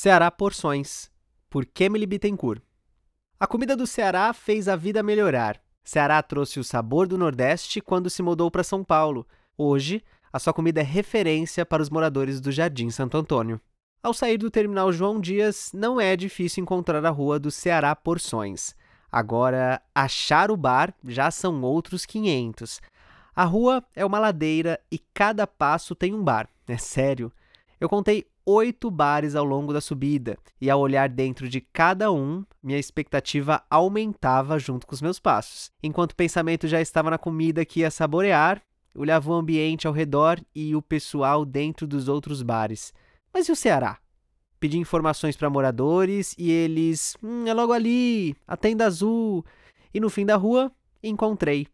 Ceará Porções, por Kemily Bittencourt. A comida do Ceará fez a vida melhorar. Ceará trouxe o sabor do Nordeste quando se mudou para São Paulo. Hoje, a sua comida é referência para os moradores do Jardim Santo Antônio. Ao sair do terminal João Dias, não é difícil encontrar a rua do Ceará Porções. Agora, achar o bar já são outros 500. A rua é uma ladeira e cada passo tem um bar. É sério. Eu contei oito bares ao longo da subida, e ao olhar dentro de cada um, minha expectativa aumentava junto com os meus passos. Enquanto o pensamento já estava na comida que ia saborear, olhava o ambiente ao redor e o pessoal dentro dos outros bares. Mas e o Ceará? Pedi informações para moradores e eles. Hum, é logo ali, a tenda azul. E no fim da rua, encontrei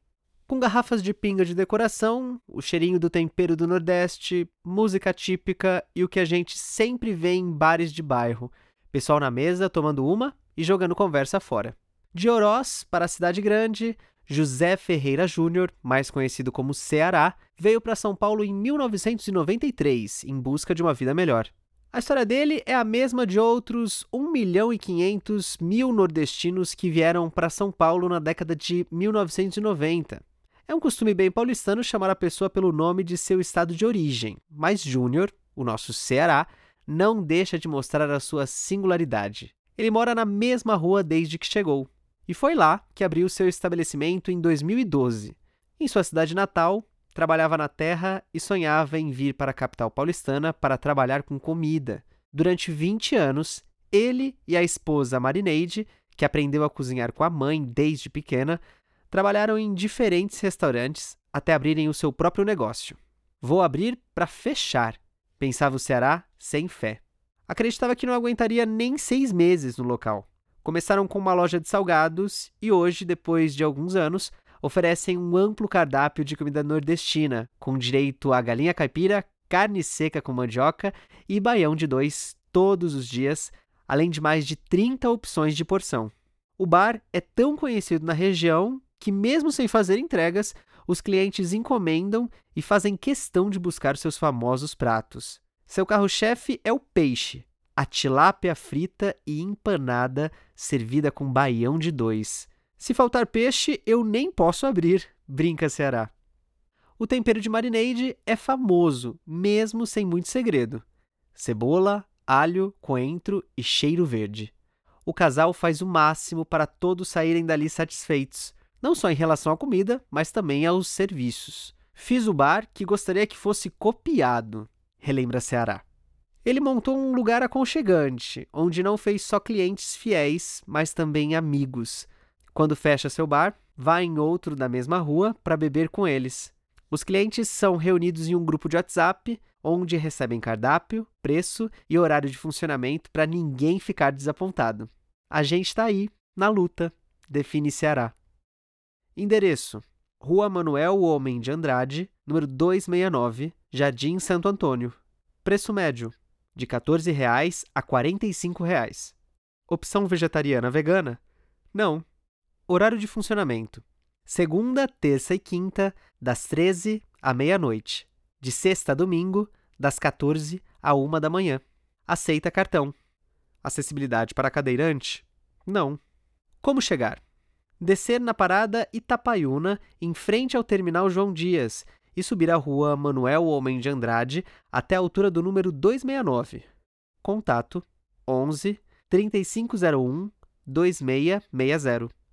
com garrafas de pinga de decoração, o cheirinho do tempero do Nordeste, música típica e o que a gente sempre vê em bares de bairro. Pessoal na mesa tomando uma e jogando conversa fora. De Oroz para a cidade grande, José Ferreira Júnior, mais conhecido como Ceará, veio para São Paulo em 1993 em busca de uma vida melhor. A história dele é a mesma de outros 1 milhão e 500 mil nordestinos que vieram para São Paulo na década de 1990. É um costume bem paulistano chamar a pessoa pelo nome de seu estado de origem, mas Júnior, o nosso Ceará, não deixa de mostrar a sua singularidade. Ele mora na mesma rua desde que chegou, e foi lá que abriu seu estabelecimento em 2012. Em sua cidade natal, trabalhava na terra e sonhava em vir para a capital paulistana para trabalhar com comida. Durante 20 anos, ele e a esposa Marineide, que aprendeu a cozinhar com a mãe desde pequena, trabalharam em diferentes restaurantes até abrirem o seu próprio negócio. Vou abrir para fechar, pensava o Ceará sem fé. Acreditava que não aguentaria nem seis meses no local. Começaram com uma loja de salgados e hoje, depois de alguns anos, oferecem um amplo cardápio de comida nordestina, com direito a galinha caipira, carne seca com mandioca e baião de dois todos os dias, além de mais de 30 opções de porção. O bar é tão conhecido na região que, mesmo sem fazer entregas, os clientes encomendam e fazem questão de buscar seus famosos pratos. Seu carro-chefe é o peixe, a tilápia frita e empanada, servida com baião de dois. Se faltar peixe, eu nem posso abrir, brinca Ceará. O tempero de marinade é famoso, mesmo sem muito segredo. Cebola, alho, coentro e cheiro verde. O casal faz o máximo para todos saírem dali satisfeitos, não só em relação à comida, mas também aos serviços. Fiz o bar que gostaria que fosse copiado, relembra Ceará. Ele montou um lugar aconchegante, onde não fez só clientes fiéis, mas também amigos. Quando fecha seu bar, vai em outro da mesma rua para beber com eles. Os clientes são reunidos em um grupo de WhatsApp, onde recebem cardápio, preço e horário de funcionamento para ninguém ficar desapontado. A gente está aí, na luta, define Ceará. Endereço: Rua Manuel Homem de Andrade, número 269, Jardim Santo Antônio. Preço médio: de R$ 14,00 a R$ 45,00. Opção vegetariana vegana? Não. Horário de funcionamento: segunda, terça e quinta, das 13 à meia-noite. De sexta a domingo, das 14 à 1 da manhã. Aceita cartão. Acessibilidade para cadeirante? Não. Como chegar? Descer na parada Itapaiuna, em frente ao terminal João Dias, e subir a rua Manuel Homem de Andrade até a altura do número 269. Contato 11 3501 2660.